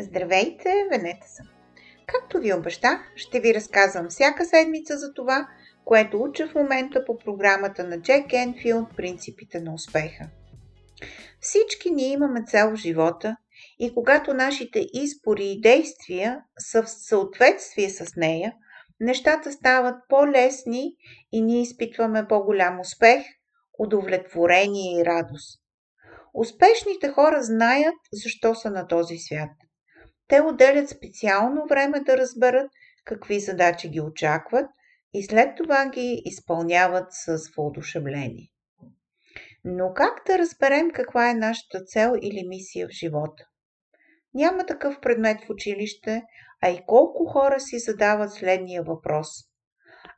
Здравейте, Венета съм. Както ви обещах, ще ви разказвам всяка седмица за това, което уча в момента по програмата на Джек Енфилд «Принципите на успеха». Всички ние имаме цел в живота и когато нашите избори и действия са в съответствие с нея, нещата стават по-лесни и ние изпитваме по-голям успех, удовлетворение и радост. Успешните хора знаят защо са на този свят. Те отделят специално време да разберат какви задачи ги очакват и след това ги изпълняват с въодушевление. Но как да разберем каква е нашата цел или мисия в живота? Няма такъв предмет в училище, а и колко хора си задават следния въпрос.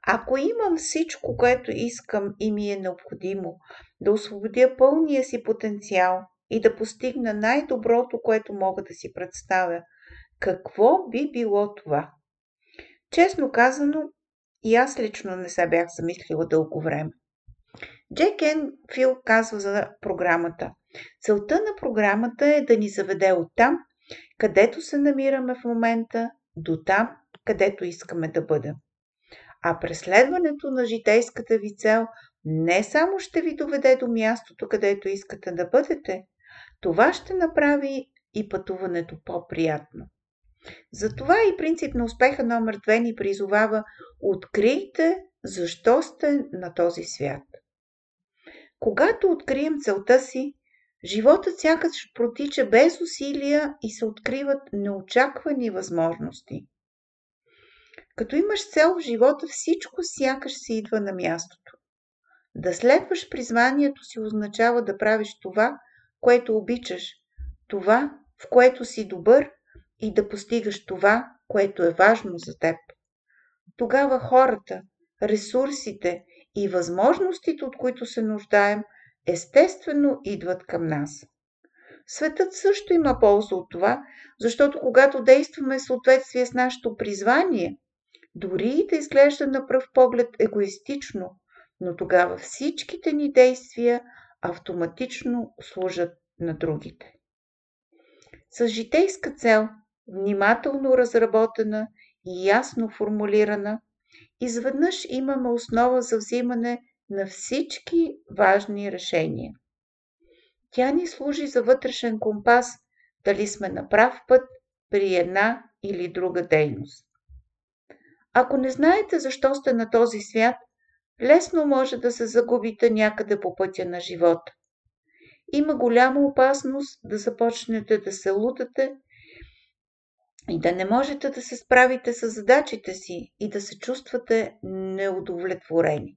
Ако имам всичко, което искам и ми е необходимо, да освободя пълния си потенциал и да постигна най-доброто, което мога да си представя, какво би било това? Честно казано, и аз лично не се бях замислила дълго време. Джек Енфил казва за програмата. Целта на програмата е да ни заведе от там, където се намираме в момента, до там, където искаме да бъдем. А преследването на житейската ви цел не само ще ви доведе до мястото, където искате да бъдете, това ще направи и пътуването по-приятно. Затова и принцип на успеха номер 2 ни призовава открийте защо сте на този свят. Когато открием целта си, животът сякаш протича без усилия и се откриват неочаквани възможности. Като имаш цел в живота, всичко сякаш си идва на мястото. Да следваш призванието си означава да правиш това, което обичаш, това, в което си добър и да постигаш това, което е важно за теб. Тогава хората, ресурсите и възможностите, от които се нуждаем, естествено идват към нас. Светът също има полза от това, защото когато действаме в съответствие с нашето призвание, дори и да изглежда на пръв поглед егоистично, но тогава всичките ни действия автоматично служат на другите. С житейска цел внимателно разработена и ясно формулирана, изведнъж имаме основа за взимане на всички важни решения. Тя ни служи за вътрешен компас, дали сме на прав път при една или друга дейност. Ако не знаете защо сте на този свят, лесно може да се загубите някъде по пътя на живота. Има голяма опасност да започнете да се лутате и да не можете да се справите с задачите си и да се чувствате неудовлетворени.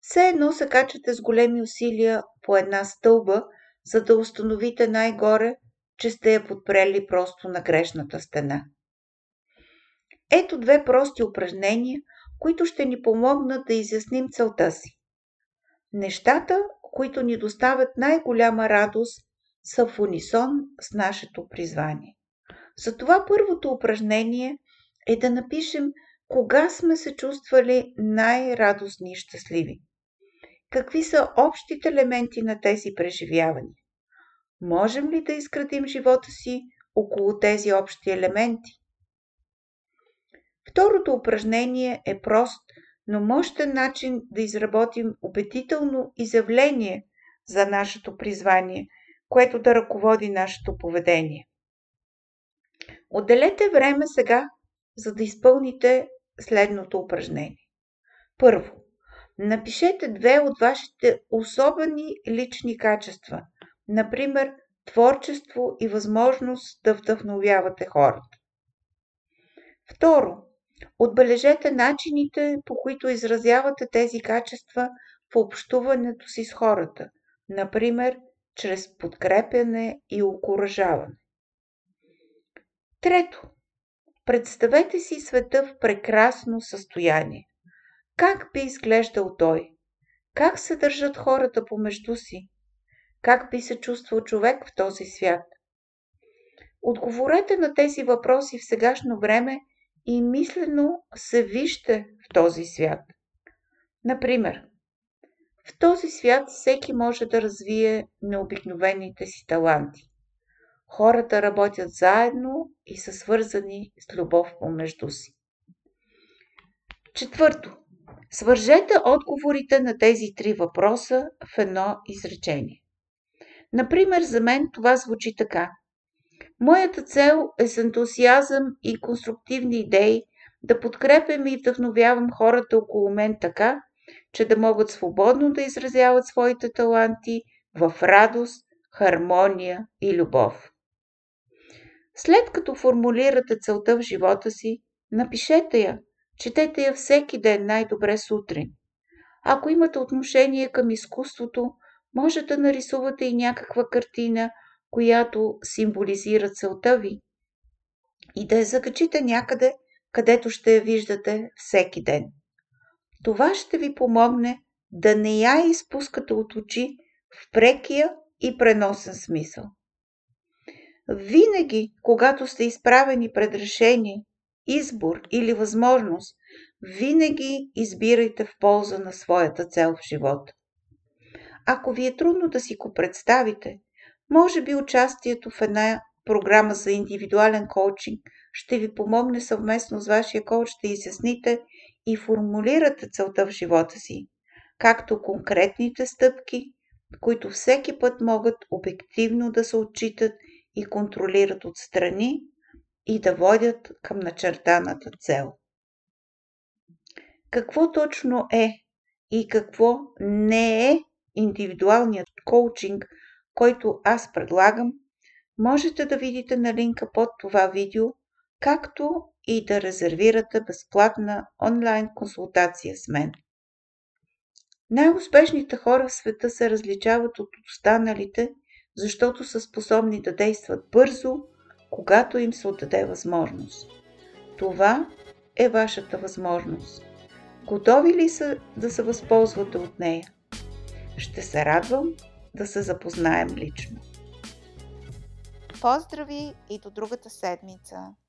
Все едно се качате с големи усилия по една стълба, за да установите най-горе, че сте я подпрели просто на грешната стена. Ето две прости упражнения, които ще ни помогнат да изясним целта си. Нещата, които ни доставят най-голяма радост, са в унисон с нашето призвание. Затова първото упражнение е да напишем кога сме се чувствали най-радостни и щастливи. Какви са общите елементи на тези преживявания? Можем ли да изградим живота си около тези общи елементи? Второто упражнение е прост, но мощен начин да изработим убедително изявление за нашето призвание, което да ръководи нашето поведение. Отделете време сега, за да изпълните следното упражнение. Първо, напишете две от вашите особени лични качества, например творчество и възможност да вдъхновявате хората. Второ, отбележете начините, по които изразявате тези качества в общуването си с хората, например чрез подкрепяне и окоръжаване. Трето. Представете си света в прекрасно състояние. Как би изглеждал той? Как се държат хората помежду си? Как би се чувствал човек в този свят? Отговорете на тези въпроси в сегашно време и мислено се вижте в този свят. Например, в този свят всеки може да развие необикновените си таланти. Хората работят заедно и са свързани с любов помежду си. Четвърто. Свържете отговорите на тези три въпроса в едно изречение. Например, за мен това звучи така. Моята цел е с ентусиазъм и конструктивни идеи да подкрепям и вдъхновявам хората около мен така, че да могат свободно да изразяват своите таланти в радост, хармония и любов. След като формулирате целта в живота си, напишете я, четете я всеки ден най-добре сутрин. Ако имате отношение към изкуството, може да нарисувате и някаква картина, която символизира целта ви и да я закачите някъде, където ще я виждате всеки ден. Това ще ви помогне да не я изпускате от очи в прекия и преносен смисъл. Винаги, когато сте изправени пред решение, избор или възможност, винаги избирайте в полза на своята цел в живота. Ако ви е трудно да си го представите, може би участието в една програма за индивидуален коучинг ще ви помогне съвместно с вашия коуч да изясните и формулирате целта в живота си, както конкретните стъпки, които всеки път могат обективно да се отчитат и контролират отстрани и да водят към начертаната цел. Какво точно е и какво не е индивидуалният коучинг, който аз предлагам, можете да видите на линка под това видео, както и да резервирате безплатна онлайн консултация с мен. Най-успешните хора в света се различават от останалите, защото са способни да действат бързо, когато им се отдаде възможност. Това е вашата възможност. Готови ли са да се възползвате от нея? Ще се радвам да се запознаем лично. Поздрави и до другата седмица!